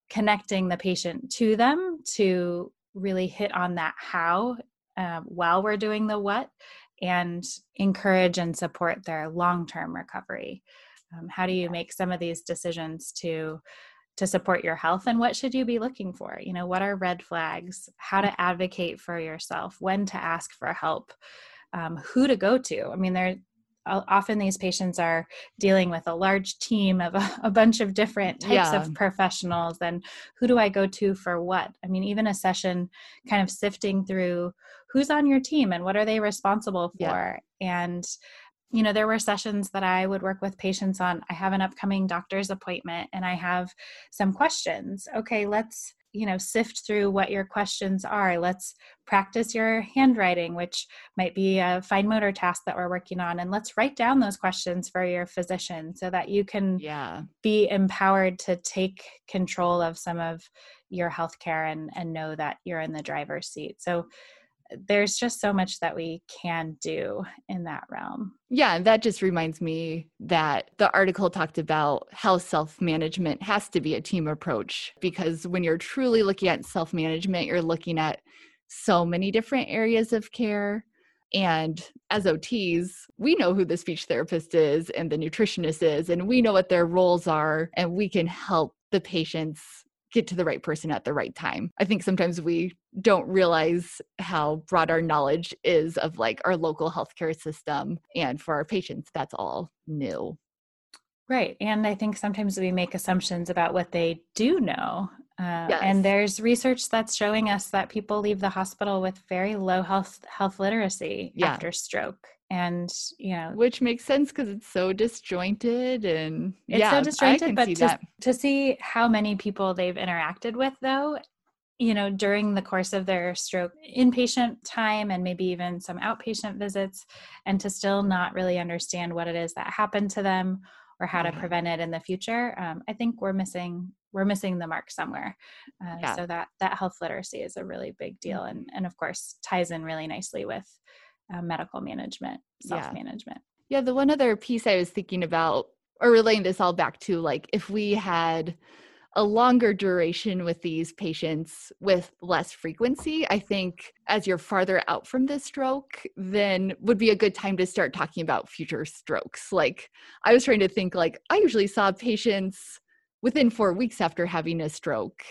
Speaker 2: connecting the patient to them to really hit on that how uh, while we're doing the what and encourage and support their long-term recovery. Um, how do you make some of these decisions to to support your health and what should you be looking for? You know what are red flags? How to advocate for yourself? When to ask for help? Um, who to go to? I mean there often these patients are dealing with a large team of a, a bunch of different types yeah. of professionals and who do i go to for what i mean even a session kind of sifting through who's on your team and what are they responsible for yeah. and you know there were sessions that i would work with patients on i have an upcoming doctor's appointment and i have some questions okay let's you know sift through what your questions are. Let's practice your handwriting which might be a fine motor task that we're working on and let's write down those questions for your physician so that you can
Speaker 1: yeah.
Speaker 2: be empowered to take control of some of your healthcare and and know that you're in the driver's seat. So there's just so much that we can do in that realm.
Speaker 1: Yeah, that just reminds me that the article talked about how self management has to be a team approach because when you're truly looking at self management, you're looking at so many different areas of care. And as OTs, we know who the speech therapist is and the nutritionist is, and we know what their roles are, and we can help the patients get to the right person at the right time. I think sometimes we don't realize how broad our knowledge is of like our local healthcare system. And for our patients, that's all new.
Speaker 2: Right. And I think sometimes we make assumptions about what they do know. Uh, yes. And there's research that's showing us that people leave the hospital with very low health health literacy yeah. after stroke and you know
Speaker 1: which makes sense because it's so disjointed and
Speaker 2: it's yeah, so disjointed but to, to see how many people they've interacted with though you know during the course of their stroke inpatient time and maybe even some outpatient visits and to still not really understand what it is that happened to them or how to prevent it in the future um, i think we're missing we're missing the mark somewhere uh, yeah. so that that health literacy is a really big deal mm-hmm. and and of course ties in really nicely with uh, medical management self management
Speaker 1: yeah. yeah the one other piece i was thinking about or relating this all back to like if we had a longer duration with these patients with less frequency, I think as you're farther out from this stroke, then would be a good time to start talking about future strokes. Like I was trying to think like I usually saw patients within 4 weeks after having a stroke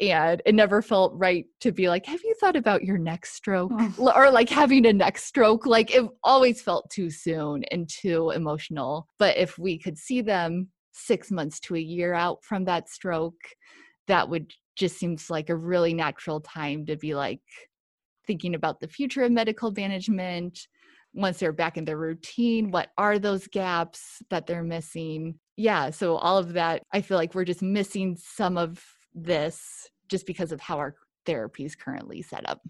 Speaker 1: and it never felt right to be like have you thought about your next stroke oh. or like having a next stroke like it always felt too soon and too emotional but if we could see them six months to a year out from that stroke, that would just seems like a really natural time to be like thinking about the future of medical management. Once they're back in their routine, what are those gaps that they're missing? Yeah, so all of that, I feel like we're just missing some of this just because of how our therapy is currently set up.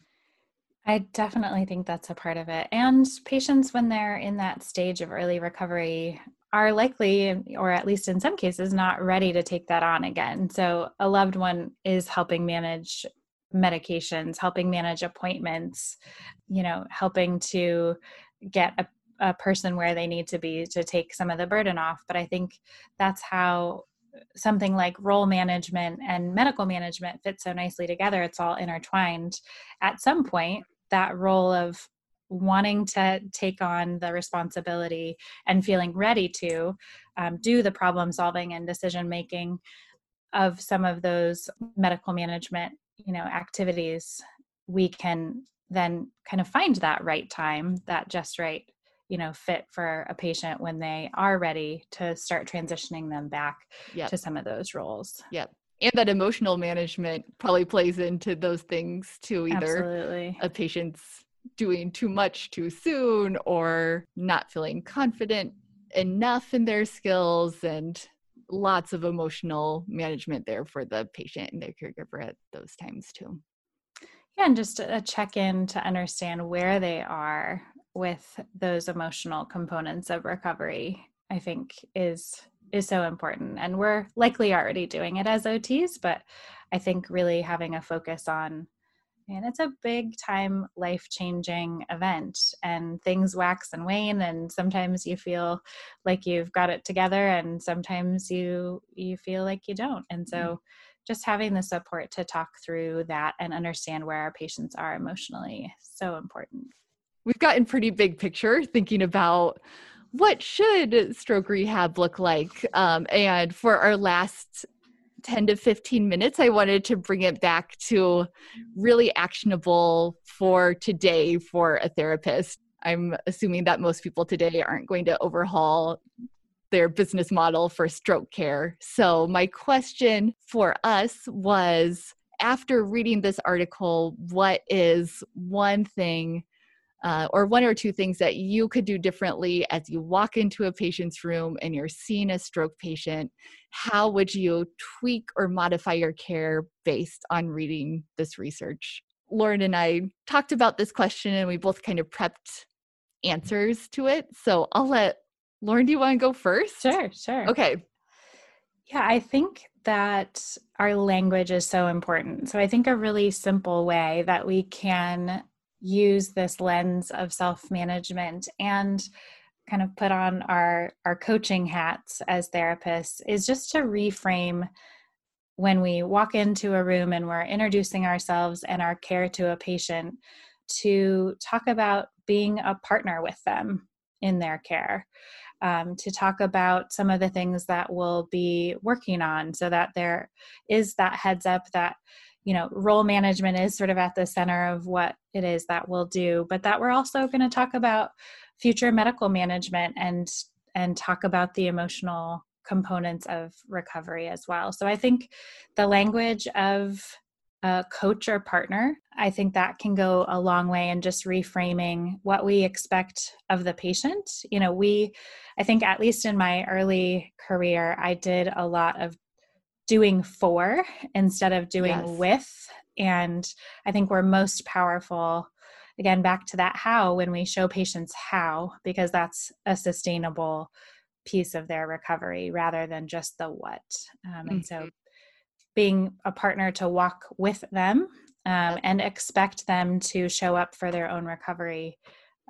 Speaker 2: I definitely think that's a part of it. And patients, when they're in that stage of early recovery, are likely, or at least in some cases, not ready to take that on again. So a loved one is helping manage medications, helping manage appointments, you know, helping to get a, a person where they need to be to take some of the burden off. But I think that's how something like role management and medical management fit so nicely together. It's all intertwined. At some point, that role of wanting to take on the responsibility and feeling ready to um, do the problem solving and decision making of some of those medical management you know activities we can then kind of find that right time that just right you know fit for a patient when they are ready to start transitioning them back yep. to some of those roles
Speaker 1: yep and that emotional management probably plays into those things too either
Speaker 2: Absolutely.
Speaker 1: a patient's doing too much too soon or not feeling confident enough in their skills and lots of emotional management there for the patient and their caregiver at those times too.
Speaker 2: Yeah, and just a check in to understand where they are with those emotional components of recovery, I think is is so important. And we're likely already doing it as OTs, but I think really having a focus on and it's a big time life changing event and things wax and wane and sometimes you feel like you've got it together and sometimes you you feel like you don't and so mm-hmm. just having the support to talk through that and understand where our patients are emotionally so important
Speaker 1: we've gotten pretty big picture thinking about what should stroke rehab look like um, and for our last 10 to 15 minutes, I wanted to bring it back to really actionable for today for a therapist. I'm assuming that most people today aren't going to overhaul their business model for stroke care. So, my question for us was after reading this article, what is one thing uh, or one or two things that you could do differently as you walk into a patient's room and you're seeing a stroke patient how would you tweak or modify your care based on reading this research? Lauren and i talked about this question and we both kind of prepped answers to it. So i'll let lauren do you want to go first?
Speaker 2: Sure sure.
Speaker 1: Okay.
Speaker 2: Yeah i think that our language is so important. So i think a really simple way that we can use this lens of self management and kind of put on our our coaching hats as therapists is just to reframe when we walk into a room and we're introducing ourselves and our care to a patient to talk about being a partner with them in their care um, to talk about some of the things that we'll be working on so that there is that heads up that you know role management is sort of at the center of what it is that we'll do but that we're also going to talk about future medical management and and talk about the emotional components of recovery as well. So i think the language of a coach or partner i think that can go a long way in just reframing what we expect of the patient. You know we i think at least in my early career i did a lot of doing for instead of doing yes. with. And I think we're most powerful, again, back to that how when we show patients how, because that's a sustainable piece of their recovery rather than just the what. Um, and mm-hmm. so being a partner to walk with them um, and expect them to show up for their own recovery.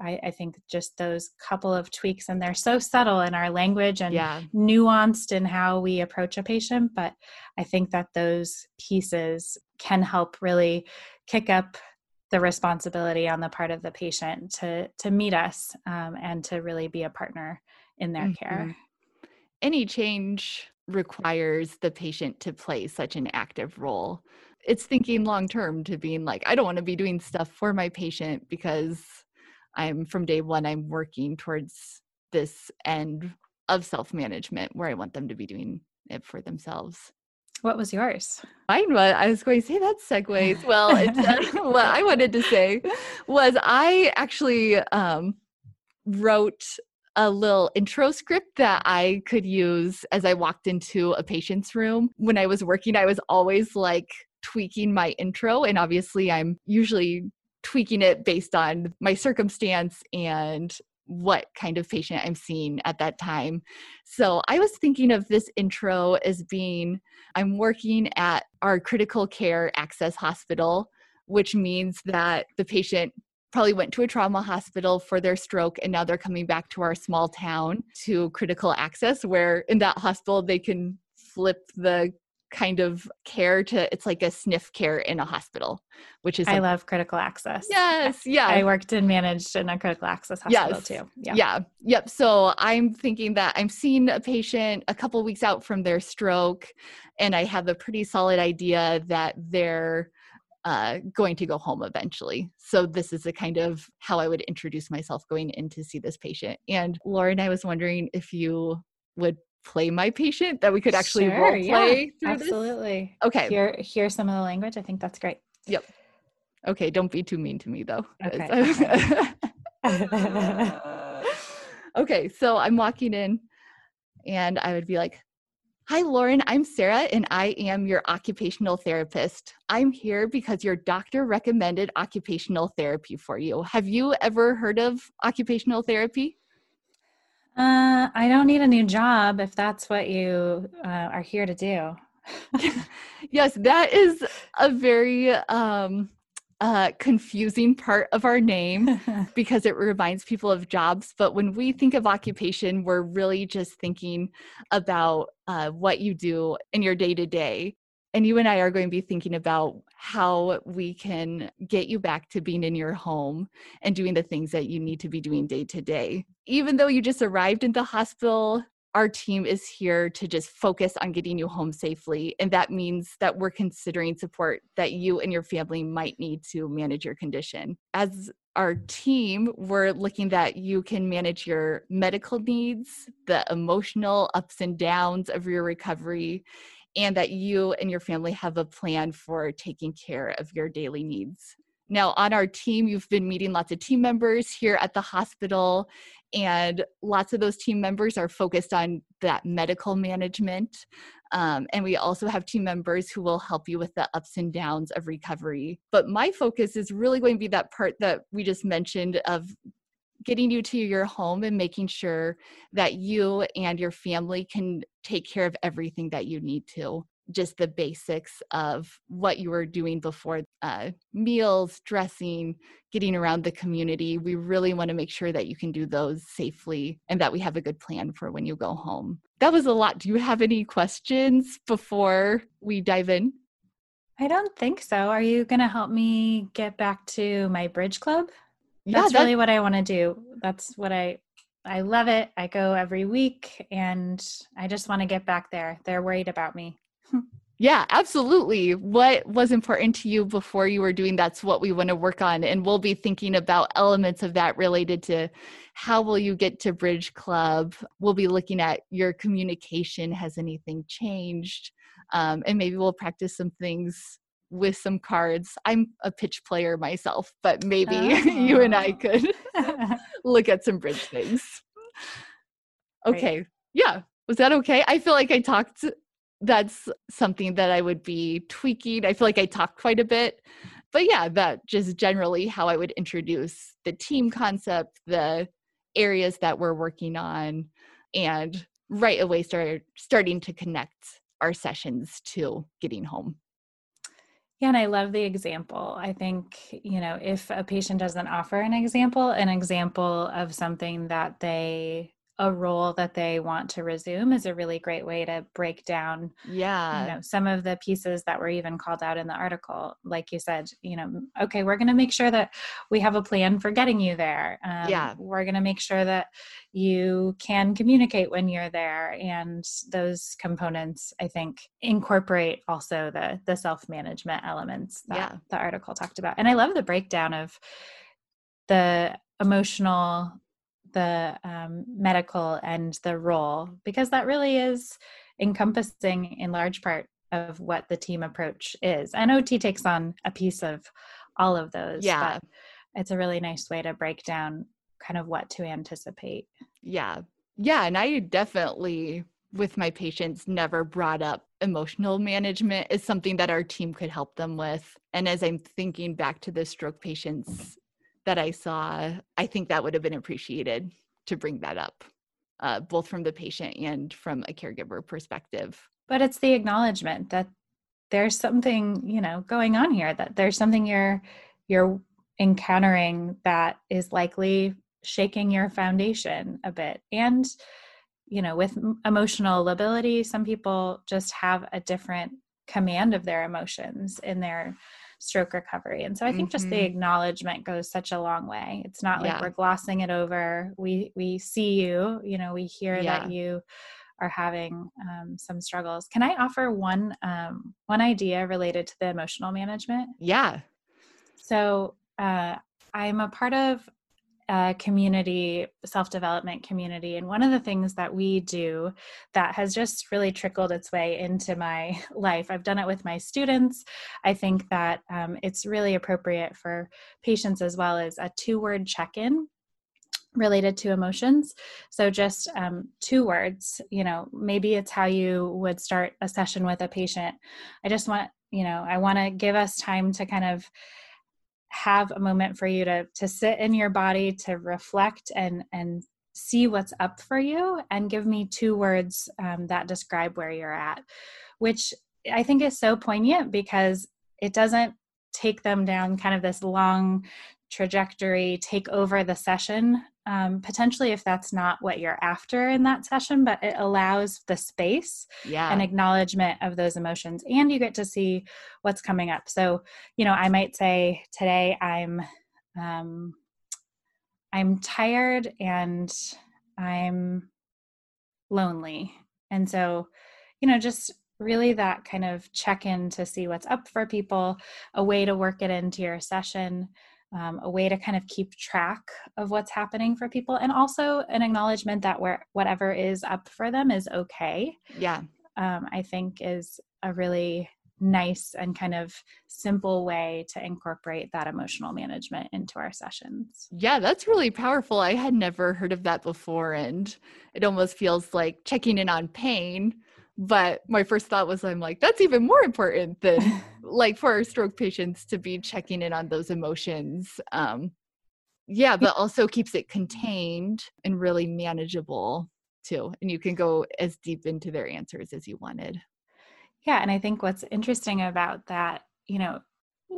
Speaker 2: I, I, think just those couple of tweaks, and they're so subtle in our language and yeah. nuanced in how we approach a patient. But I think that those pieces can help really kick up the responsibility on the part of the patient to to meet us um, and to really be a partner in their mm-hmm. care.
Speaker 1: Any change requires the patient to play such an active role. It's thinking long term to being like, I don't want to be doing stuff for my patient because I'm from day one, I'm working towards this end of self management where I want them to be doing it for themselves.
Speaker 2: What was yours?
Speaker 1: Mine was, I was going to say that segues. Well, it's, uh, what I wanted to say was I actually um, wrote a little intro script that I could use as I walked into a patient's room. When I was working, I was always like tweaking my intro. And obviously, I'm usually tweaking it based on my circumstance and what kind of patient I'm seeing at that time. So I was thinking of this intro as being I'm working at our critical care access hospital, which means that the patient probably went to a trauma hospital for their stroke and now they're coming back to our small town to critical access where in that hospital they can flip the kind of care to it's like a SNF care in a hospital which is
Speaker 2: i love critical access
Speaker 1: yes yeah
Speaker 2: i worked and managed in a critical access hospital
Speaker 1: yes.
Speaker 2: too
Speaker 1: yeah yeah yep so i'm thinking that i'm seeing a patient a couple weeks out from their stroke and i have a pretty solid idea that they're uh, going to go home eventually. So this is the kind of how I would introduce myself going in to see this patient. And Lauren, I was wondering if you would play my patient that we could actually sure, role play
Speaker 2: yeah, absolutely
Speaker 1: this? okay
Speaker 2: hear hear some of the language i think that's great
Speaker 1: yep okay don't be too mean to me though
Speaker 2: okay,
Speaker 1: okay so i'm walking in and i would be like Hi, Lauren. I'm Sarah, and I am your occupational therapist. I'm here because your doctor recommended occupational therapy for you. Have you ever heard of occupational therapy?
Speaker 2: Uh, I don't need a new job if that's what you uh, are here to do.
Speaker 1: yes, that is a very um, uh, confusing part of our name because it reminds people of jobs. But when we think of occupation, we're really just thinking about uh, what you do in your day to day. And you and I are going to be thinking about how we can get you back to being in your home and doing the things that you need to be doing day to day. Even though you just arrived in the hospital, our team is here to just focus on getting you home safely. And that means that we're considering support that you and your family might need to manage your condition. As our team, we're looking that you can manage your medical needs, the emotional ups and downs of your recovery, and that you and your family have a plan for taking care of your daily needs. Now, on our team, you've been meeting lots of team members here at the hospital, and lots of those team members are focused on that medical management. Um, and we also have team members who will help you with the ups and downs of recovery. But my focus is really going to be that part that we just mentioned of getting you to your home and making sure that you and your family can take care of everything that you need to just the basics of what you were doing before uh, meals, dressing, getting around the community. We really want to make sure that you can do those safely and that we have a good plan for when you go home. That was a lot. Do you have any questions before we dive in?
Speaker 2: I don't think so. Are you going to help me get back to my bridge club? That's yeah, really what I want to do. That's what I I love it. I go every week and I just want to get back there. They're worried about me.
Speaker 1: Yeah, absolutely. What was important to you before you were doing that's what we want to work on and we'll be thinking about elements of that related to how will you get to Bridge Club? We'll be looking at your communication has anything changed? Um, and maybe we'll practice some things with some cards. I'm a pitch player myself, but maybe oh. you and I oh. could look at some bridge things. Okay. Right. Yeah. Was that okay? I feel like I talked that's something that I would be tweaking. I feel like I talk quite a bit. But yeah, that just generally how I would introduce the team concept, the areas that we're working on, and right away start starting to connect our sessions to getting home.
Speaker 2: Yeah, and I love the example. I think, you know, if a patient doesn't offer an example, an example of something that they a role that they want to resume is a really great way to break down
Speaker 1: yeah.
Speaker 2: you know some of the pieces that were even called out in the article. Like you said you know okay we're going to make sure that we have a plan for getting you there
Speaker 1: um, yeah.
Speaker 2: we're going to make sure that you can communicate when you're there and those components i think incorporate also the the self management elements that yeah. the article talked about. And i love the breakdown of the emotional the um, medical and the role because that really is encompassing in large part of what the team approach is. And OT takes on a piece of all of those.
Speaker 1: Yeah.
Speaker 2: it's a really nice way to break down kind of what to anticipate.
Speaker 1: Yeah. Yeah. And I definitely, with my patients, never brought up emotional management is something that our team could help them with. And as I'm thinking back to the stroke patients that I saw, I think that would have been appreciated to bring that up, uh, both from the patient and from a caregiver perspective.
Speaker 2: But it's the acknowledgement that there's something, you know, going on here, that there's something you're you're encountering that is likely shaking your foundation a bit. And, you know, with emotional lability, some people just have a different command of their emotions in their stroke recovery. And so I think mm-hmm. just the mm-hmm. acknowledgement goes such a long way. It's not like yeah. we're glossing it over. We we see you, you know, we hear yeah. that you are having um, some struggles. Can I offer one um, one idea related to the emotional management?
Speaker 1: Yeah.
Speaker 2: So uh, I'm a part of community, self development community. And one of the things that we do that has just really trickled its way into my life, I've done it with my students. I think that um, it's really appropriate for patients as well as a two word check in related to emotions. So, just um, two words, you know, maybe it's how you would start a session with a patient. I just want, you know, I want to give us time to kind of have a moment for you to to sit in your body to reflect and and see what's up for you and give me two words um, that describe where you're at which i think is so poignant because it doesn't take them down kind of this long trajectory take over the session um, potentially if that's not what you're after in that session but it allows the space
Speaker 1: yeah.
Speaker 2: and acknowledgement of those emotions and you get to see what's coming up so you know i might say today i'm um, i'm tired and i'm lonely and so you know just really that kind of check in to see what's up for people a way to work it into your session um, a way to kind of keep track of what's happening for people and also an acknowledgement that where whatever is up for them is okay
Speaker 1: yeah
Speaker 2: um, i think is a really nice and kind of simple way to incorporate that emotional management into our sessions.
Speaker 1: Yeah, that's really powerful. I had never heard of that before. And it almost feels like checking in on pain but my first thought was i'm like that's even more important than like for our stroke patients to be checking in on those emotions. Um yeah but also keeps it contained and really manageable too and you can go as deep into their answers as you wanted.
Speaker 2: Yeah and i think what's interesting about that you know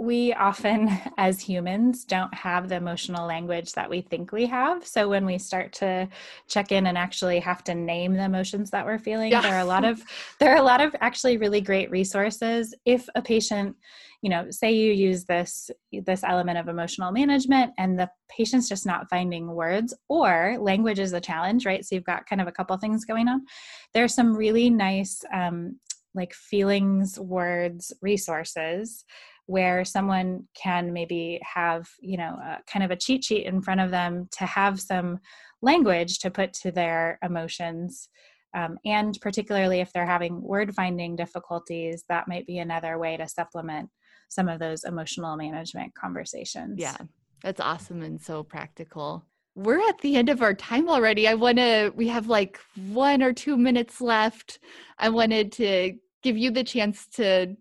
Speaker 2: we often as humans don't have the emotional language that we think we have. So when we start to check in and actually have to name the emotions that we're feeling yeah. there are a lot of there are a lot of actually really great resources. If a patient you know say you use this this element of emotional management and the patient's just not finding words or language is a challenge right? So you've got kind of a couple things going on. There's some really nice um, like feelings words resources where someone can maybe have you know kind of a cheat sheet in front of them to have some language to put to their emotions. Um, and particularly if they're having word finding difficulties that might be another way to supplement some of those emotional management conversations.
Speaker 1: Yeah that's awesome and so practical. We're at the end of our time already. I want to we have like one or two minutes left. I wanted to give you the chance to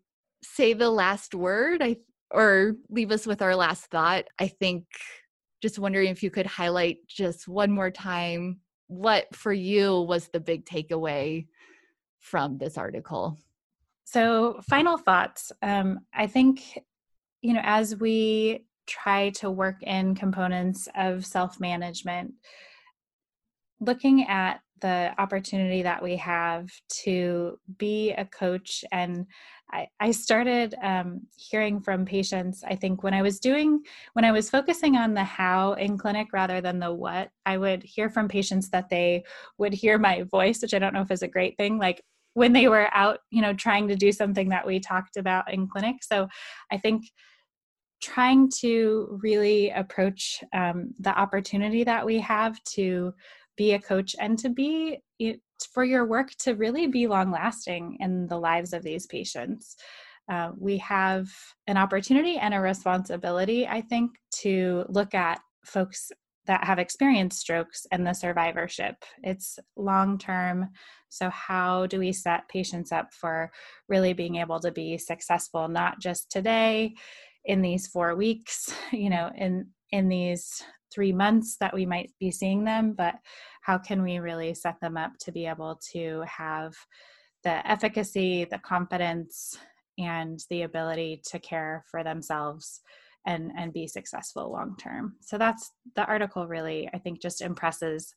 Speaker 1: say the last word I, or leave us with our last thought, I think just wondering if you could highlight just one more time what for you was the big takeaway from this article?
Speaker 2: So, final thoughts. Um, I think, you know, as we try to work in components of self management, looking at the opportunity that we have to be a coach and I, I started um, hearing from patients i think when i was doing when i was focusing on the how in clinic rather than the what i would hear from patients that they would hear my voice which i don't know if is a great thing like when they were out you know trying to do something that we talked about in clinic. So i think trying to really approach um, the opportunity that we have to be a coach and to be for your work to really be long lasting in the lives of these patients. Uh, we have an opportunity and a responsibility, I think, to look at folks that have experienced strokes and the survivorship. It's long term. So, how do we set patients up for really being able to be successful, not just today in these four weeks, you know, in in these three months that we might be seeing them, but how can we really set them up to be able to have the efficacy, the confidence, and the ability to care for themselves and and be successful long term. So that's the article really I think just impresses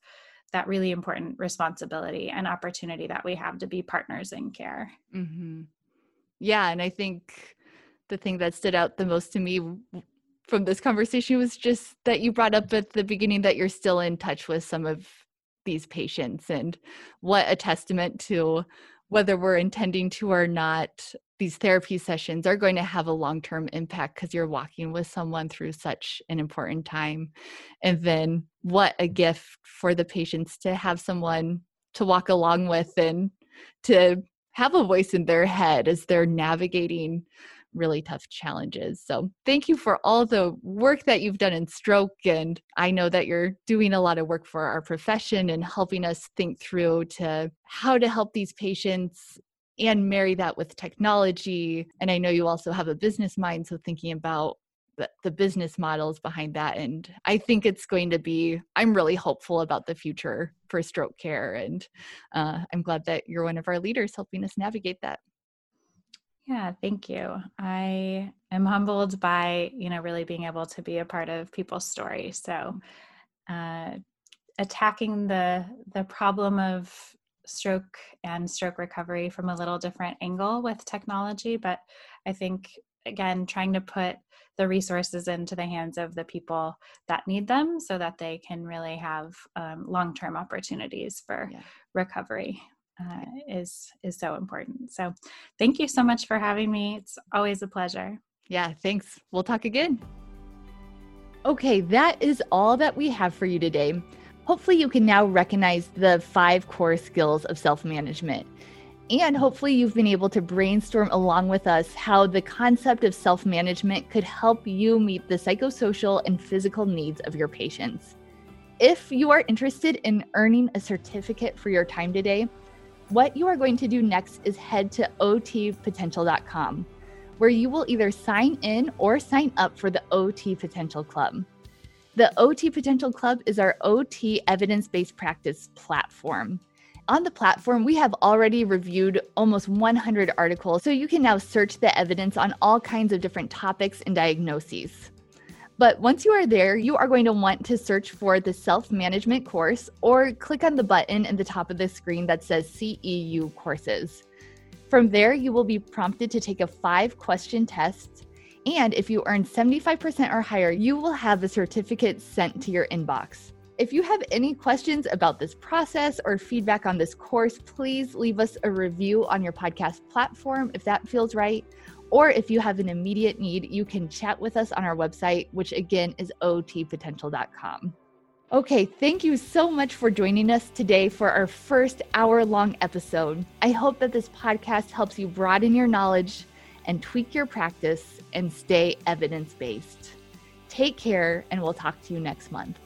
Speaker 2: that really important responsibility and opportunity that we have to be partners in care.
Speaker 1: Mm-hmm. Yeah, and I think the thing that stood out the most to me from this conversation was just that you brought up at the beginning that you're still in touch with some of these patients and what a testament to whether we're intending to or not these therapy sessions are going to have a long-term impact because you're walking with someone through such an important time. And then what a gift for the patients to have someone to walk along with and to have a voice in their head as they're navigating really tough challenges. So, thank you for all the work that you've done in stroke. And I know that you're doing a lot of work for our profession and helping us think through to how to help these patients and marry that with technology. And I know you also have a business mind. So, thinking about the, business models behind that. And I think it's going to be, I'm really hopeful about the future for stroke care. And uh, I'm glad that you're one of our leaders helping us navigate that.
Speaker 2: Yeah, thank you. I am humbled by, you know, really being able to be a part of people's stories. So, uh, attacking the the problem of stroke and stroke recovery from a little different angle with technology, but I think again trying to put the resources into the hands of the people that need them so that they can really have um, long-term opportunities for yeah. recovery uh, is is so important. So, thank you so much for having me. It's always a pleasure.
Speaker 1: Yeah, thanks. We'll talk again. Okay, that is all that we have for you today. Hopefully, you can now recognize the five core skills of self management. And hopefully, you've been able to brainstorm along with us how the concept of self management could help you meet the psychosocial and physical needs of your patients. If you are interested in earning a certificate for your time today, what you are going to do next is head to otpotential.com, where you will either sign in or sign up for the OT Potential Club. The OT Potential Club is our OT evidence based practice platform. On the platform, we have already reviewed almost 100 articles, so you can now search the evidence on all kinds of different topics and diagnoses. But once you are there, you are going to want to search for the self management course or click on the button in the top of the screen that says CEU courses. From there, you will be prompted to take a five question test. And if you earn 75% or higher, you will have a certificate sent to your inbox. If you have any questions about this process or feedback on this course, please leave us a review on your podcast platform if that feels right or if you have an immediate need, you can chat with us on our website, which again is otpotential.com. Okay, thank you so much for joining us today for our first hour long episode. I hope that this podcast helps you broaden your knowledge and tweak your practice and stay evidence based. Take care, and we'll talk to you next month.